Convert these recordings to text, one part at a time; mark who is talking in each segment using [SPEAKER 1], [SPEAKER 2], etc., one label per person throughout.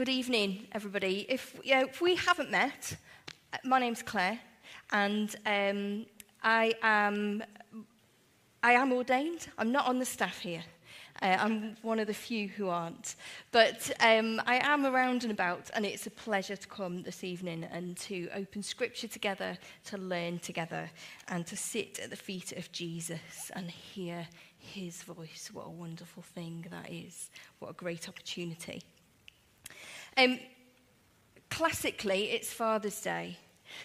[SPEAKER 1] Good evening, everybody. If, yeah, if we haven't met, uh, my name's Claire, and um, I am I am ordained. I'm not on the staff here. Uh, I'm one of the few who aren't. But um, I am around and about, and it's a pleasure to come this evening and to open scripture together, to learn together, and to sit at the feet of Jesus and hear his voice. What a wonderful thing that is. What a great opportunity. Um, classically, it's Father's Day.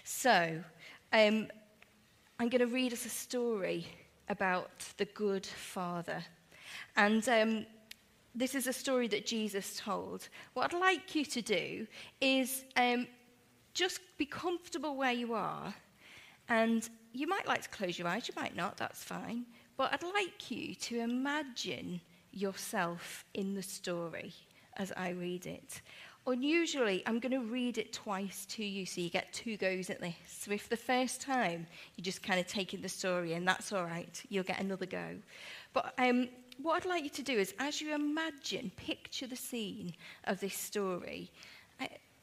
[SPEAKER 1] So um, I'm going to read us a story about the good father. And um, this is a story that Jesus told. What I'd like you to do is um, just be comfortable where you are. And you might like to close your eyes, you might not, that's fine. But I'd like you to imagine yourself in the story as I read it. Unusually, I'm going to read it twice to you so you get two goes at this. So if the first time you're just kind of take in the story and that's all right, you'll get another go. But um, what I'd like you to do is, as you imagine, picture the scene of this story,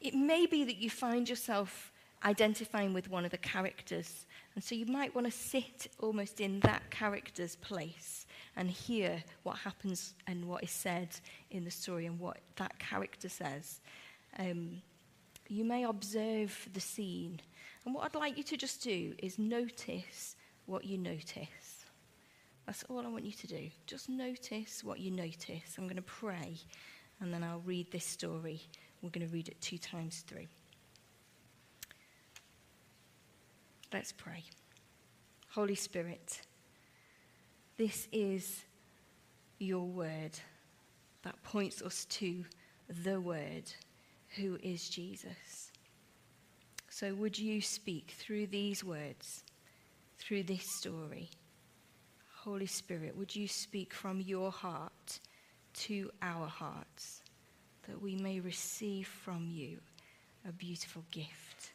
[SPEAKER 1] it may be that you find yourself identifying with one of the characters. And so you might want to sit almost in that character's place and hear what happens and what is said in the story and what that character says. Um, you may observe the scene. And what I'd like you to just do is notice what you notice. That's all I want you to do. Just notice what you notice. I'm going to pray and then I'll read this story. We're going to read it two times through. Let's pray. Holy Spirit, this is your word that points us to the word who is Jesus. So, would you speak through these words, through this story? Holy Spirit, would you speak from your heart to our hearts that we may receive from you a beautiful gift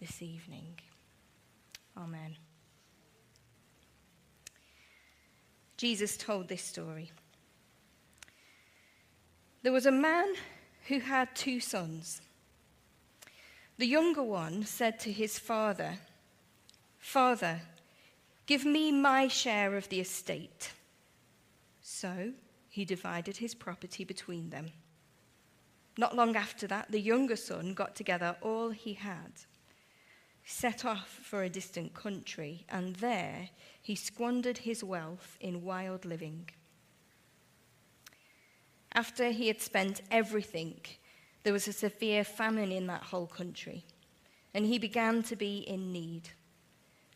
[SPEAKER 1] this evening? Amen. Jesus told this story. There was a man who had two sons. The younger one said to his father, Father, give me my share of the estate. So he divided his property between them. Not long after that, the younger son got together all he had, set off for a distant country, and there he squandered his wealth in wild living. After he had spent everything, there was a severe famine in that whole country, and he began to be in need.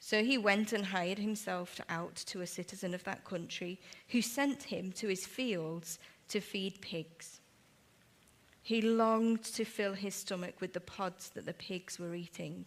[SPEAKER 1] So he went and hired himself out to a citizen of that country who sent him to his fields to feed pigs. He longed to fill his stomach with the pods that the pigs were eating,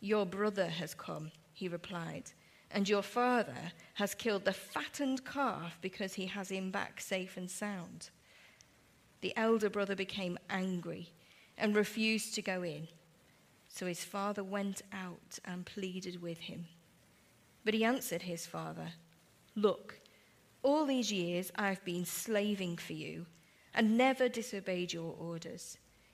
[SPEAKER 1] Your brother has come, he replied, and your father has killed the fattened calf because he has him back safe and sound. The elder brother became angry, and refused to go in. So his father went out and pleaded with him. But he answered his father, Look, all these years I've been slaving for you and never disobeyed your orders.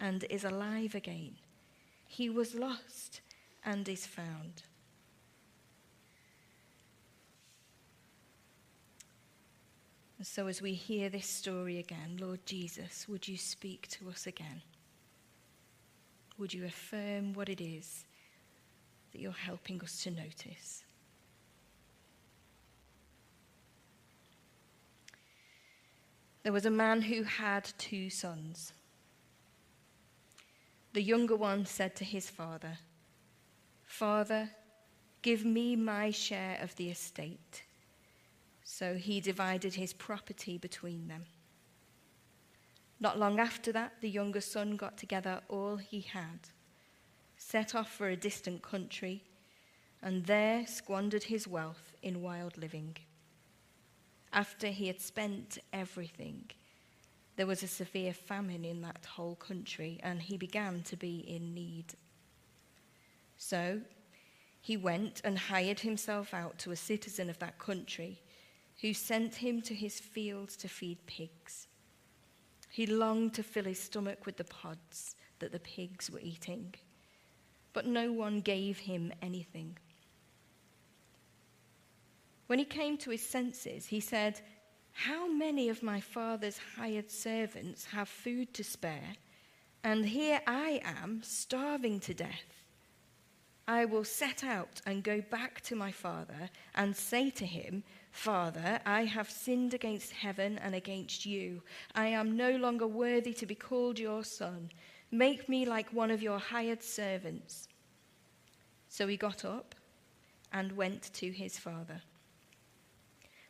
[SPEAKER 1] and is alive again. He was lost and is found. And so, as we hear this story again, Lord Jesus, would you speak to us again? Would you affirm what it is that you're helping us to notice? There was a man who had two sons. The younger one said to his father, Father, give me my share of the estate. So he divided his property between them. Not long after that, the younger son got together all he had, set off for a distant country, and there squandered his wealth in wild living. After he had spent everything, there was a severe famine in that whole country, and he began to be in need. So he went and hired himself out to a citizen of that country who sent him to his fields to feed pigs. He longed to fill his stomach with the pods that the pigs were eating, but no one gave him anything. When he came to his senses, he said, How many of my father's hired servants have food to spare, and here I am starving to death? I will set out and go back to my father and say to him, Father, I have sinned against heaven and against you. I am no longer worthy to be called your son. Make me like one of your hired servants. So he got up and went to his father.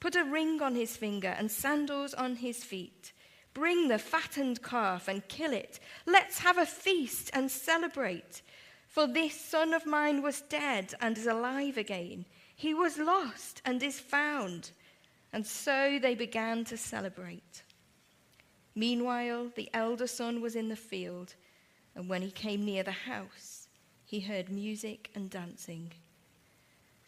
[SPEAKER 1] Put a ring on his finger and sandals on his feet. Bring the fattened calf and kill it. Let's have a feast and celebrate. For this son of mine was dead and is alive again. He was lost and is found. And so they began to celebrate. Meanwhile, the elder son was in the field, and when he came near the house, he heard music and dancing.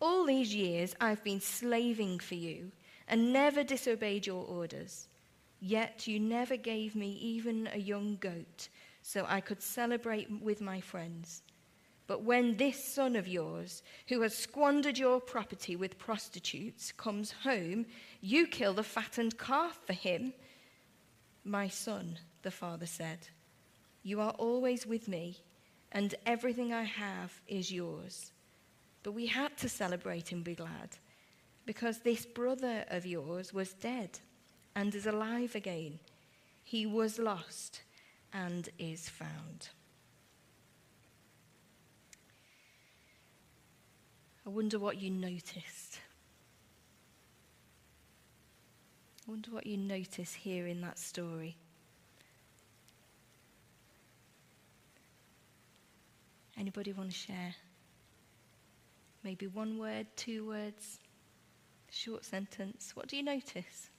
[SPEAKER 1] all these years I've been slaving for you and never disobeyed your orders. Yet you never gave me even a young goat so I could celebrate with my friends. But when this son of yours, who has squandered your property with prostitutes, comes home, you kill the fattened calf for him. My son, the father said, you are always with me, and everything I have is yours. But we had to celebrate and be glad, because this brother of yours was dead and is alive again. He was lost and is found. I wonder what you noticed. I wonder what you notice here in that story. Anybody want to share? Maybe one word, two words, short sentence. What do you notice?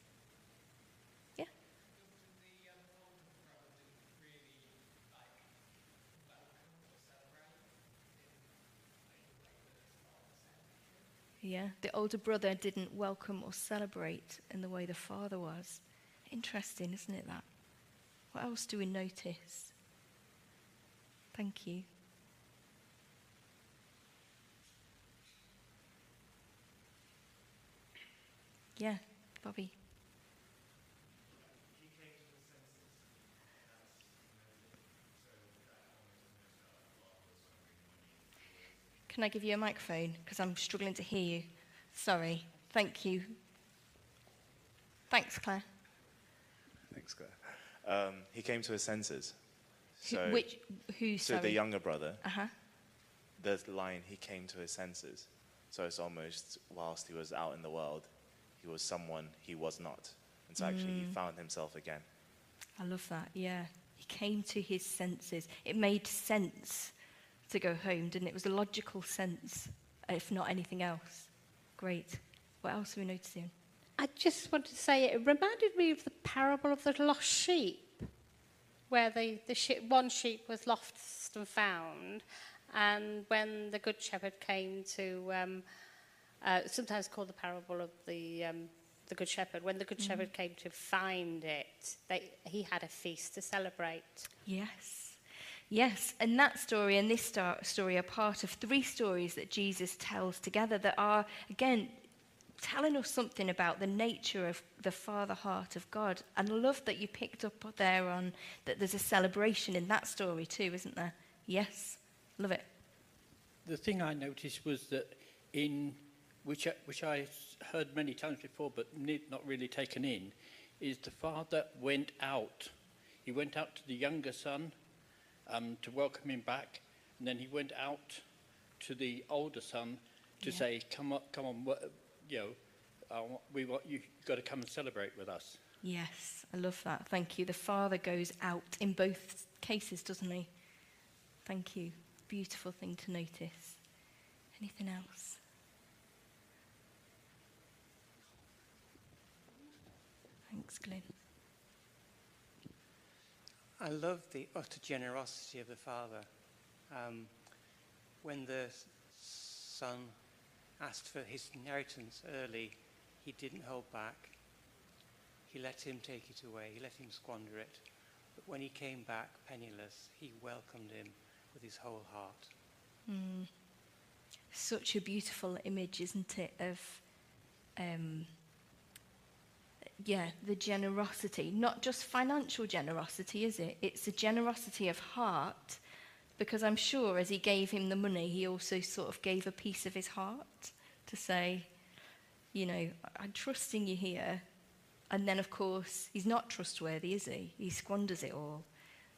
[SPEAKER 1] Yeah? Yeah, the older brother didn't welcome or celebrate in the way the father was. Interesting, isn't it, that? What else do we notice? Thank you. Yeah, Bobby. Can I give you a microphone? Because I'm struggling to hear you. Sorry. Thank you. Thanks, Claire.
[SPEAKER 2] Thanks, Claire. Um, he came to his senses.
[SPEAKER 1] Who-
[SPEAKER 2] So,
[SPEAKER 1] Which, who,
[SPEAKER 2] so
[SPEAKER 1] sorry?
[SPEAKER 2] the younger brother,
[SPEAKER 1] Uh huh.
[SPEAKER 2] the line, he came to his senses. So it's almost whilst he was out in the world, he was someone he was not. And so actually, mm. he found himself again.
[SPEAKER 1] I love that. Yeah. He came to his senses. It made sense to go home, didn't it? It was a logical sense, if not anything else. Great. What else are we noticing?
[SPEAKER 3] I just wanted to say it reminded me of the parable of the lost sheep, where the, the sheep, one sheep was lost and found, and when the good shepherd came to um, uh, sometimes called the parable of the um, the good shepherd, when the good shepherd came to find it, they, he had a feast to celebrate.
[SPEAKER 1] Yes. Yes, and that story and this star- story are part of three stories that Jesus tells together that are, again, telling us something about the nature of the Father heart of God. And I love that you picked up there on that there's a celebration in that story too, isn't there? Yes, love it.
[SPEAKER 4] The thing I noticed was that in Uh, which I, which I heard many times before, but not really taken in, is the father went out. He went out to the younger son um, to welcome him back, and then he went out to the older son to
[SPEAKER 1] yeah.
[SPEAKER 4] say, "Come on, come on, you know, uh, we want you got to come and celebrate with us."
[SPEAKER 1] Yes, I love that. Thank you. The father goes out in both cases, doesn't he? Thank you. Beautiful thing to notice. Anything else? Thanks, Glenn.
[SPEAKER 5] I love the utter generosity of the father. Um, when the son asked for his inheritance early, he didn't hold back. He let him take it away, he let him squander it. But when he came back penniless, he welcomed him with his whole heart.
[SPEAKER 1] Mm. Such a beautiful image, isn't it, of, um, yeah, the generosity. Not just financial generosity, is it? It's a generosity of heart, because I'm sure as he gave him the money, he also sort of gave a piece of his heart to say, you know, I'm trusting you here. And then, of course, he's not trustworthy, is he? He squanders it all.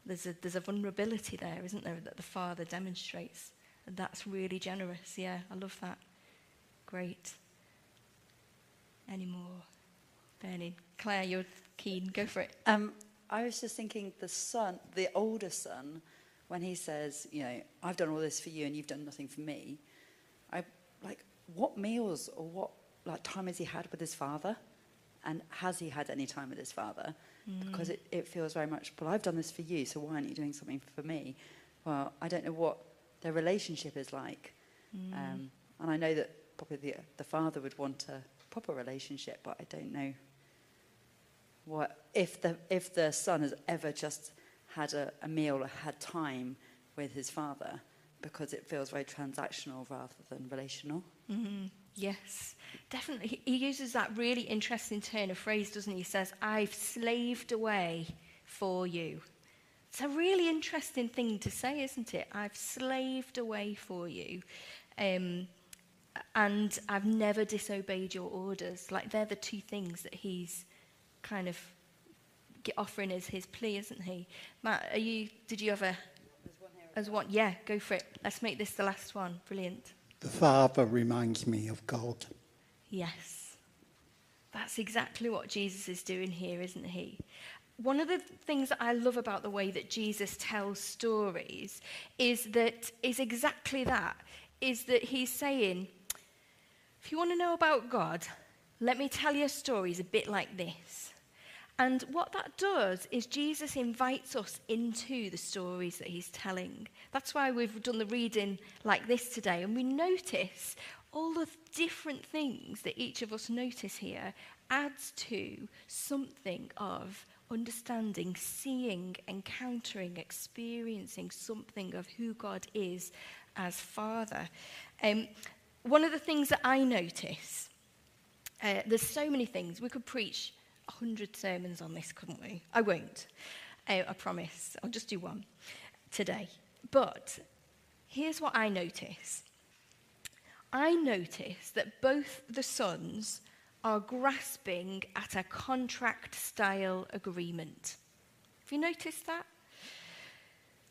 [SPEAKER 1] There's a, there's a vulnerability there, isn't there, that the father demonstrates. And that's really generous. Yeah, I love that. Great. Any more? Bernie. Claire, you're keen. Go for it.
[SPEAKER 6] Um, I was just thinking the son, the older son, when he says, you know, I've done all this for you and you've done nothing for me. I like what meals or what like time has he had with his father, and has he had any time with his father? Because it, it feels very much, well, I've done this for you, so why aren't you doing something for me? Well, I don't know what their relationship is like, um, and I know that probably the the father would want a proper relationship, but I don't know what if the if the son has ever just had a, a meal or had time with his father because it feels very transactional rather than relational.
[SPEAKER 1] Mhm. Yes, definitely. He uses that really interesting turn of phrase, doesn't he? He says, I've slaved away for you. It's a really interesting thing to say, isn't it? I've slaved away for you. Um, and I've never disobeyed your orders. Like, they're the two things that he's kind of offering as his plea, isn't he? Matt, are you, did you have a. As one? Yeah, go for it. Let's make this the last one. Brilliant.
[SPEAKER 7] The Father reminds me of God.
[SPEAKER 1] Yes. That's exactly what Jesus is doing here, isn't he? one of the things that I love about the way that Jesus tells stories is that is exactly that is that he's saying if you want to know about God let me tell you stories a bit like this and what that does is Jesus invites us into the stories that he's telling. That's why we've done the reading like this today. And we notice all the different things that each of us notice here adds to something of understanding, seeing, encountering, experiencing something of who God is as Father. Um, one of the things that I notice, uh, there's so many things, we could preach a hundred sermons on this, couldn't we? I won't, uh, I promise. I'll just do one today. But here's what I notice I notice that both the sons are grasping at a contract style agreement. Have you noticed that?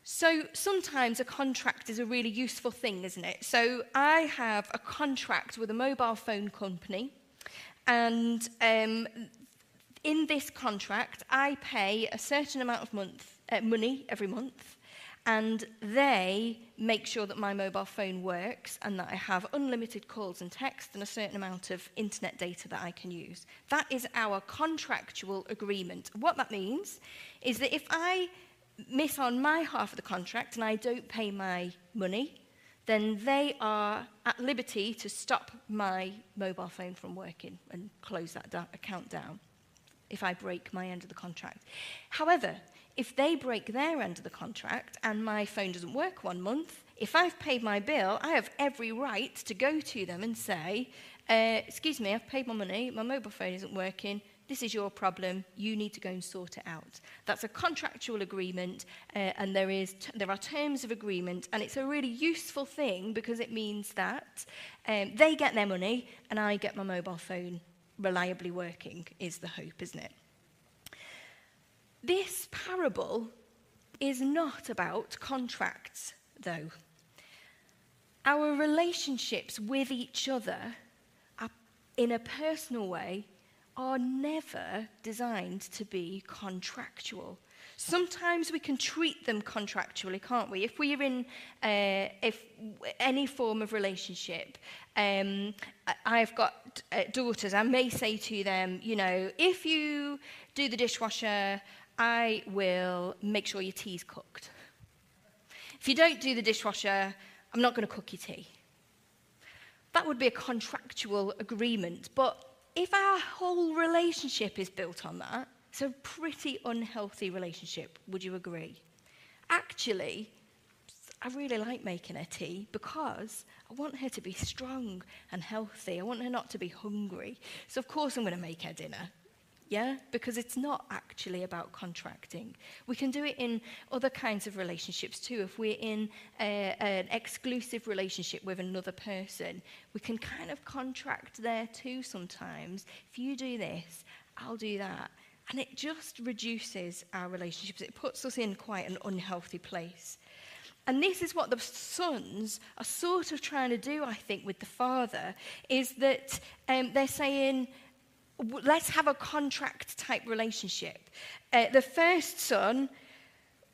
[SPEAKER 1] So sometimes a contract is a really useful thing, isn't it? So I have a contract with a mobile phone company, and um, in this contract, I pay a certain amount of month, uh, money every month and they make sure that my mobile phone works and that I have unlimited calls and text and a certain amount of internet data that I can use. That is our contractual agreement. What that means is that if I miss on my half of the contract and I don't pay my money, then they are at liberty to stop my mobile phone from working and close that da- account down if I break my end of the contract. However, if they break their end of the contract and my phone doesn't work one month, if I've paid my bill, I have every right to go to them and say, uh, excuse me, I've paid my money, my mobile phone isn't working, this is your problem, you need to go and sort it out. That's a contractual agreement uh, and there, is there are terms of agreement and it's a really useful thing because it means that um, they get their money and I get my mobile phone reliably working is the hope, isn't it? This parable is not about contracts, though. Our relationships with each other, are, in a personal way, are never designed to be contractual. Sometimes we can treat them contractually, can't we? If we're in uh, if any form of relationship um, I've got uh, daughters, I may say to them, you know, if you do the dishwasher, I will make sure your tea's cooked. If you don't do the dishwasher, I'm not going to cook your tea. That would be a contractual agreement. But if our whole relationship is built on that, it's a pretty unhealthy relationship, would you agree? Actually, I really like making her tea because I want her to be strong and healthy. I want her not to be hungry. So, of course, I'm going to make her dinner yeah? Because it's not actually about contracting. We can do it in other kinds of relationships too. If we're in a, an exclusive relationship with another person, we can kind of contract there too sometimes. If you do this, I'll do that. And it just reduces our relationships. It puts us in quite an unhealthy place. And this is what the sons are sort of trying to do, I think, with the father, is that um, they're saying, let's have a contract type relationship. Uh, the first son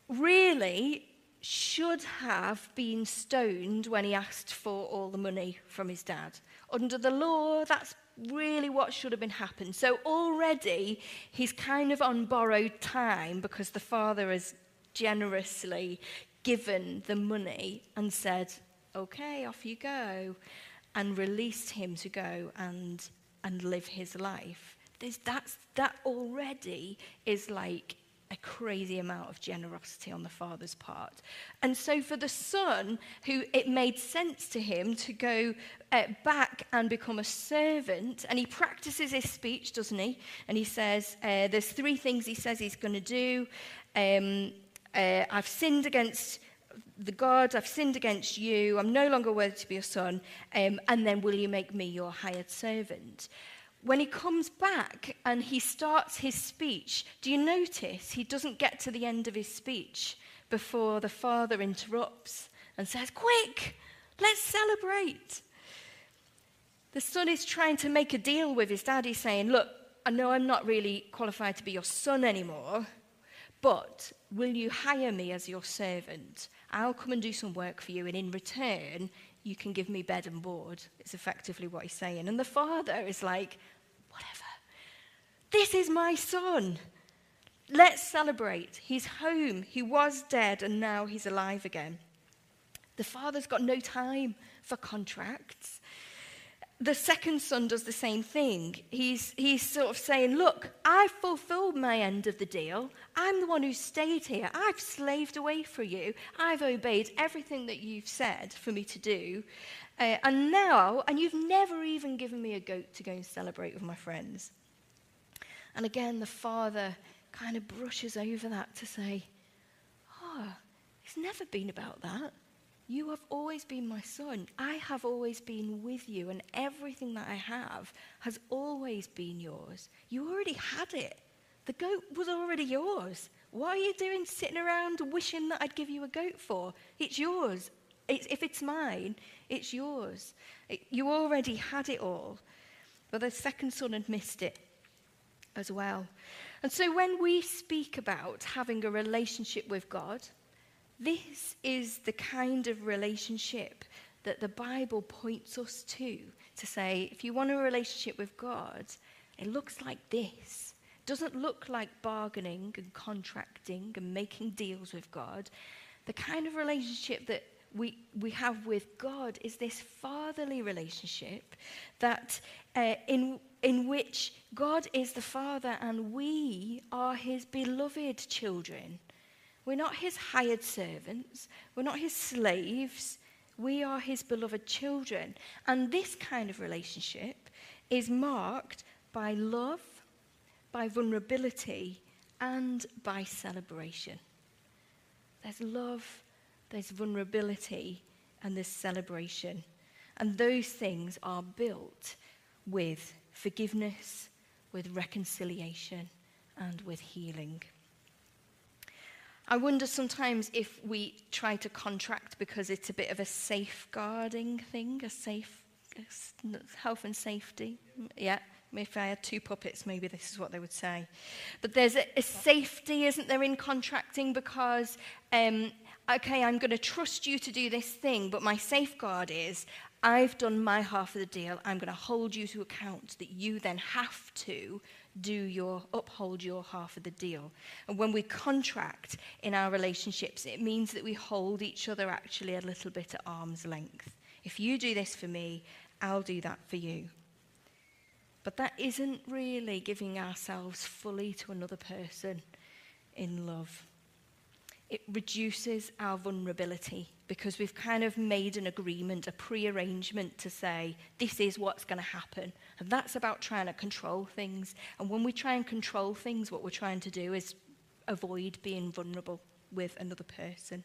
[SPEAKER 1] really should have been stoned when he asked for all the money from his dad. Under the law, that's really what should have been happened. So already he's kind of on borrowed time because the father has generously given the money and said, okay, off you go, and released him to go and and live his life. There's, that's, that already is like a crazy amount of generosity on the father's part. And so for the son, who it made sense to him to go uh, back and become a servant, and he practices his speech, doesn't he? And he says, uh, there's three things he says he's going to do. Um, uh, I've sinned against the God, I've sinned against you, I'm no longer worthy to be your son, um, and then will you make me your hired servant? When he comes back and he starts his speech, do you notice he doesn't get to the end of his speech before the father interrupts and says, Quick, let's celebrate. The son is trying to make a deal with his daddy, saying, Look, I know I'm not really qualified to be your son anymore, But will you hire me as your servant? I'll come and do some work for you, and in return, you can give me bed and board. It's effectively what he's saying. And the father is like, whatever. This is my son. Let's celebrate. He's home. He was dead, and now he's alive again. The father's got no time for contracts the second son does the same thing. He's, he's sort of saying, Look, I've fulfilled my end of the deal. I'm the one who stayed here. I've slaved away for you. I've obeyed everything that you've said for me to do. Uh, and now, and you've never even given me a goat to go and celebrate with my friends. And again, the father kind of brushes over that to say, Oh, it's never been about that. You have always been my son. I have always been with you, and everything that I have has always been yours. You already had it. The goat was already yours. What are you doing sitting around wishing that I'd give you a goat for? It's yours. It's, if it's mine, it's yours. It, you already had it all. But the second son had missed it as well. And so when we speak about having a relationship with God, this is the kind of relationship that the Bible points us to to say, if you want a relationship with God, it looks like this. It doesn't look like bargaining and contracting and making deals with God. The kind of relationship that we, we have with God is this fatherly relationship that uh, in, in which God is the Father and we are his beloved children. We're not his hired servants. We're not his slaves. We are his beloved children. And this kind of relationship is marked by love, by vulnerability, and by celebration. There's love, there's vulnerability, and there's celebration. And those things are built with forgiveness, with reconciliation, and with healing. I wonder sometimes if we try to contract because it's a bit of a safeguarding thing, a safe health and safety. Yeah, if I had two puppets, maybe this is what they would say. But there's a, a safety, isn't there, in contracting because, um, okay, I'm going to trust you to do this thing, but my safeguard is I've done my half of the deal. I'm going to hold you to account that you then have to do your, uphold your half of the deal. And when we contract in our relationships, it means that we hold each other actually a little bit at arm's length. If you do this for me, I'll do that for you. But that isn't really giving ourselves fully to another person in love it reduces our vulnerability because we've kind of made an agreement, a pre-arrangement to say, this is what's going to happen. And that's about trying to control things. And when we try and control things, what we're trying to do is avoid being vulnerable with another person.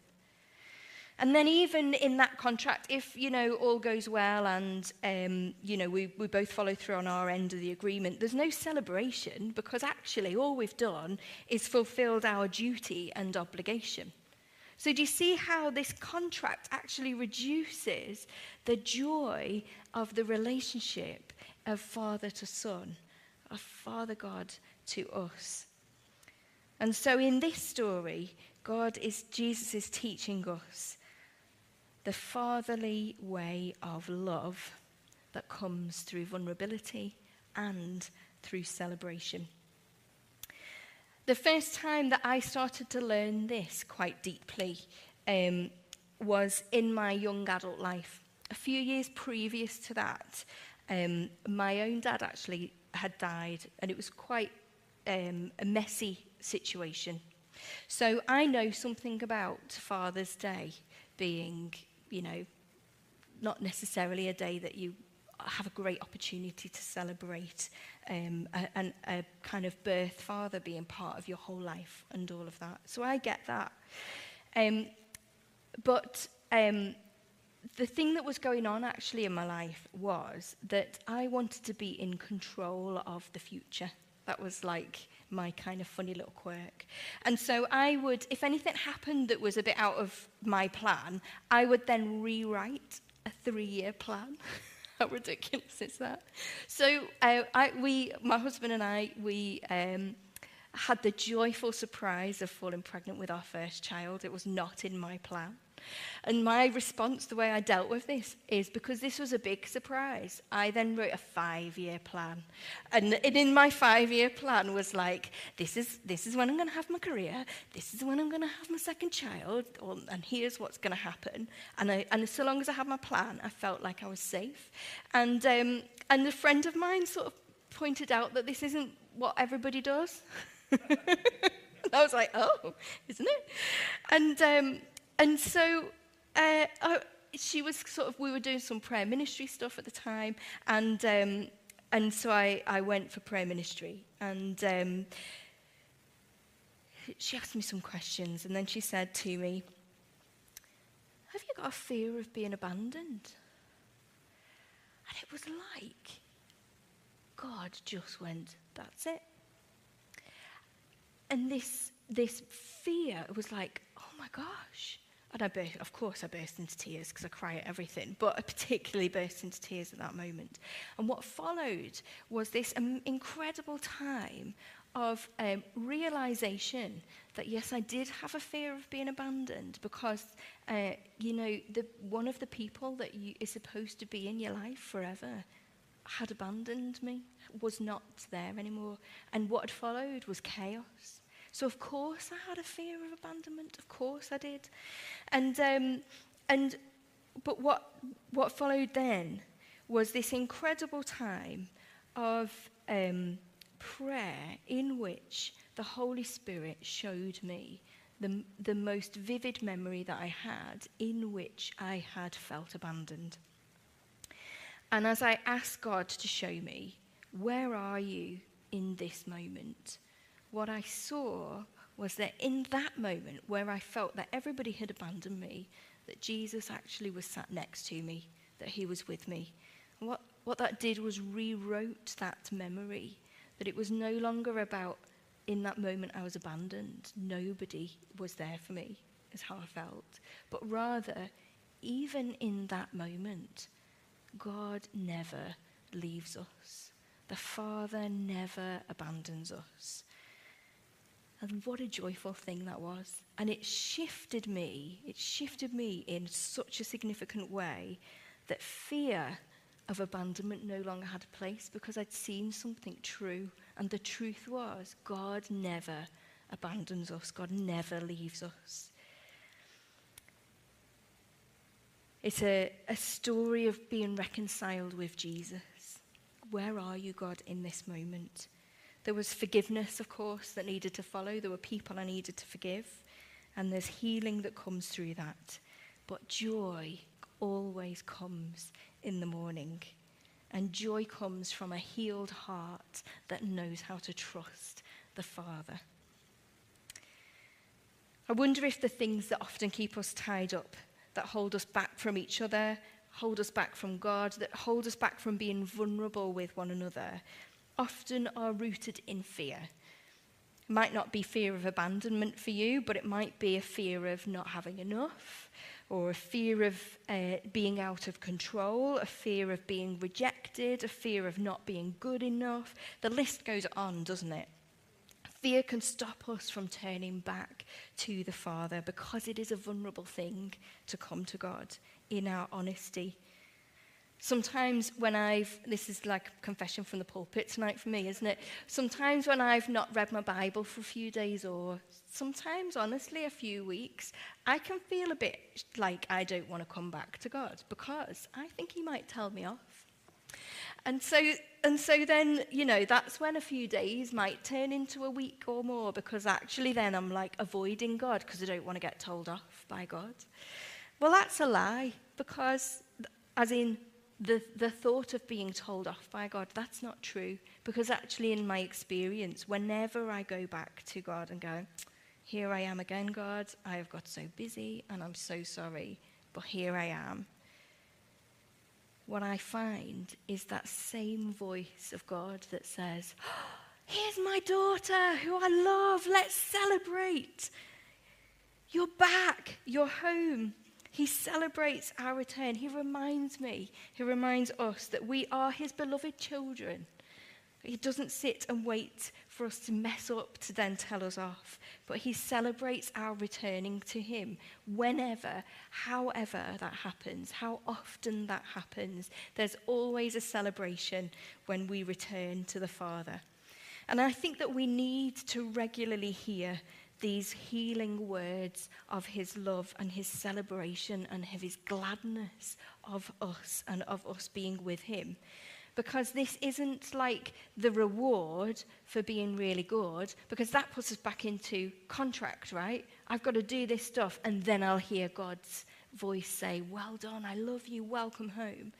[SPEAKER 1] And then even in that contract, if, you know, all goes well and, um, you know, we, we both follow through on our end of the agreement, there's no celebration because actually all we've done is fulfilled our duty and obligation. So, do you see how this contract actually reduces the joy of the relationship of father to son, of Father God to us? And so, in this story, God is, Jesus is teaching us the fatherly way of love that comes through vulnerability and through celebration. The first time that I started to learn this quite deeply um, was in my young adult life. A few years previous to that, um, my own dad actually had died, and it was quite um, a messy situation. So I know something about Father's Day being, you know, not necessarily a day that you have a great opportunity to celebrate um, a, and a kind of birth father being part of your whole life and all of that. So I get that. Um, but um, the thing that was going on actually in my life was that I wanted to be in control of the future. That was like my kind of funny little quirk. And so I would, if anything happened that was a bit out of my plan, I would then rewrite a three year plan. How ridiculous is that? So uh, I, we, my husband and I, we um, had the joyful surprise of falling pregnant with our first child. It was not in my plan. And my response, the way I dealt with this, is because this was a big surprise. I then wrote a five-year plan, and, in my five-year plan was like, this is this is when I'm going to have my career. This is when I'm going to have my second child, or, and here's what's going to happen. And I, and so long as I had my plan, I felt like I was safe. And um, and a friend of mine sort of pointed out that this isn't what everybody does. I was like, oh, isn't it? And um, and so uh, I, she was sort of, we were doing some prayer ministry stuff at the time, and, um, and so I, I went for prayer ministry. And um, she asked me some questions, and then she said to me, Have you got a fear of being abandoned? And it was like God just went, That's it. And this, this fear was like, Oh my gosh. And I burst, of course, I burst into tears because I cry at everything, but I particularly burst into tears at that moment. And what followed was this um, incredible time of um, realization that yes, I did have a fear of being abandoned because uh, you know the one of the people that you is supposed to be in your life forever had abandoned me, was not there anymore, and what had followed was chaos. So of course I had a fear of abandonment. Of course I did. And, um, and, but what, what followed then was this incredible time of um, prayer in which the Holy Spirit showed me the, the most vivid memory that I had in which I had felt abandoned. And as I asked God to show me, where are you in this moment? What I saw was that in that moment where I felt that everybody had abandoned me, that Jesus actually was sat next to me, that he was with me. What, what that did was rewrote that memory, that it was no longer about in that moment I was abandoned, nobody was there for me, is how I felt. But rather, even in that moment, God never leaves us. The Father never abandons us. And what a joyful thing that was. And it shifted me, it shifted me in such a significant way that fear of abandonment no longer had a place because I'd seen something true. And the truth was, God never abandons us, God never leaves us. It's a, a story of being reconciled with Jesus. Where are you, God, in this moment? There was forgiveness, of course, that needed to follow. There were people I needed to forgive. And there's healing that comes through that. But joy always comes in the morning. And joy comes from a healed heart that knows how to trust the Father. I wonder if the things that often keep us tied up, that hold us back from each other, hold us back from God, that hold us back from being vulnerable with one another, often are rooted in fear. It might not be fear of abandonment for you, but it might be a fear of not having enough, or a fear of uh, being out of control, a fear of being rejected, a fear of not being good enough. The list goes on, doesn't it? Fear can stop us from turning back to the Father because it is a vulnerable thing to come to God in our honesty Sometimes when I've, this is like confession from the pulpit tonight for me, isn't it? Sometimes when I've not read my Bible for a few days or sometimes, honestly, a few weeks, I can feel a bit like I don't want to come back to God because I think He might tell me off. And so, and so then, you know, that's when a few days might turn into a week or more because actually then I'm like avoiding God because I don't want to get told off by God. Well, that's a lie because, as in, the, the thought of being told off by God, that's not true. Because actually, in my experience, whenever I go back to God and go, Here I am again, God, I have got so busy and I'm so sorry, but here I am. What I find is that same voice of God that says, Here's my daughter who I love, let's celebrate. You're back, you're home. He celebrates our return. He reminds me, he reminds us that we are his beloved children. He doesn't sit and wait for us to mess up to then tell us off. But He celebrates our returning to Him whenever, however that happens, how often that happens. There's always a celebration when we return to the Father. And I think that we need to regularly hear these healing words of his love and his celebration and of his gladness of us and of us being with him. Because this isn't like the reward for being really good, because that puts us back into contract, right? I've got to do this stuff, and then I'll hear God's voice say, Well done, I love you, welcome home.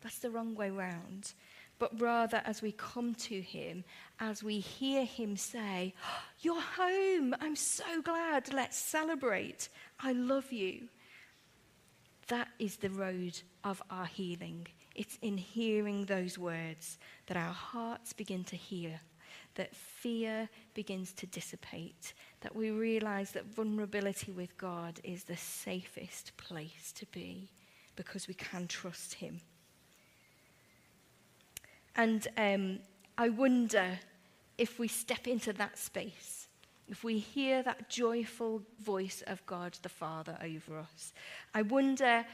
[SPEAKER 1] That's the wrong way round but rather as we come to him, as we hear him say, You're home. I'm so glad. Let's celebrate. I love you. That is the road of our healing. It's in hearing those words that our hearts begin to hear, that fear begins to dissipate, that we realize that vulnerability with God is the safest place to be because we can trust Him. And um, I wonder if we step into that space, if we hear that joyful voice of God the Father over us, I wonder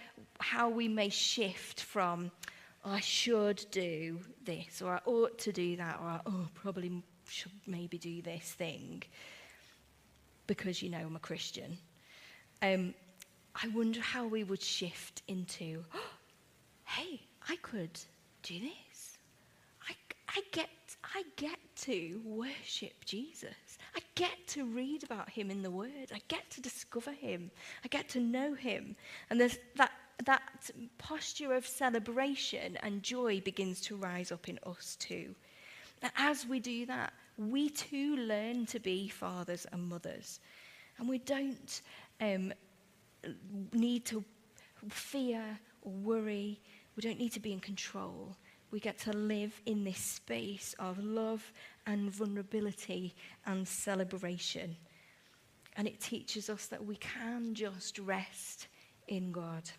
[SPEAKER 1] how we may shift from, oh, I should do this, or I ought to do that, or I oh, probably should maybe do this thing because you know I'm a Christian. Um, I wonder how we would shift into, oh, hey, I could do this. I get, I get to worship Jesus. I get to read about him in the Word. I get to discover him. I get to know him. And there's that, that posture of celebration and joy begins to rise up in us too. And as we do that, we too learn to be fathers and mothers. And we don't um, need to fear or worry. We don't need to be in control we get to live in this space of love and vulnerability and celebration. And it teaches us that we can just rest in God.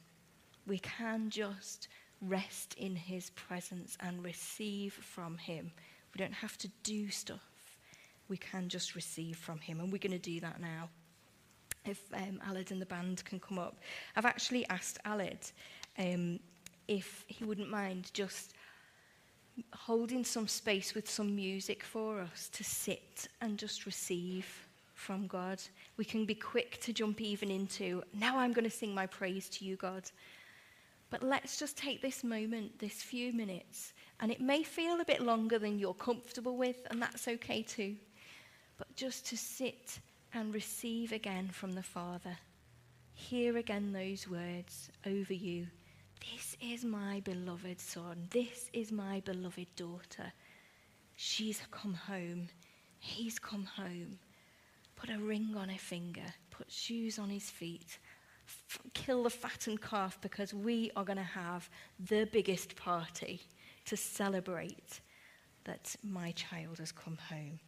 [SPEAKER 1] We can just rest in His presence and receive from Him. We don't have to do stuff. We can just receive from Him. And we're going to do that now. If um, Aled and the band can come up. I've actually asked Aled um, if he wouldn't mind just holding some space with some music for us to sit and just receive from God. We can be quick to jump even into, now I'm going to sing my praise to you, God. But let's just take this moment, this few minutes, and it may feel a bit longer than you're comfortable with, and that's okay too. But just to sit and receive again from the Father, hear again those words over you this is my beloved son. This is my beloved daughter. She's come home. He's come home. Put a ring on her finger. Put shoes on his feet. F- kill the fattened calf because we are going to have the biggest party to celebrate that my child has come home.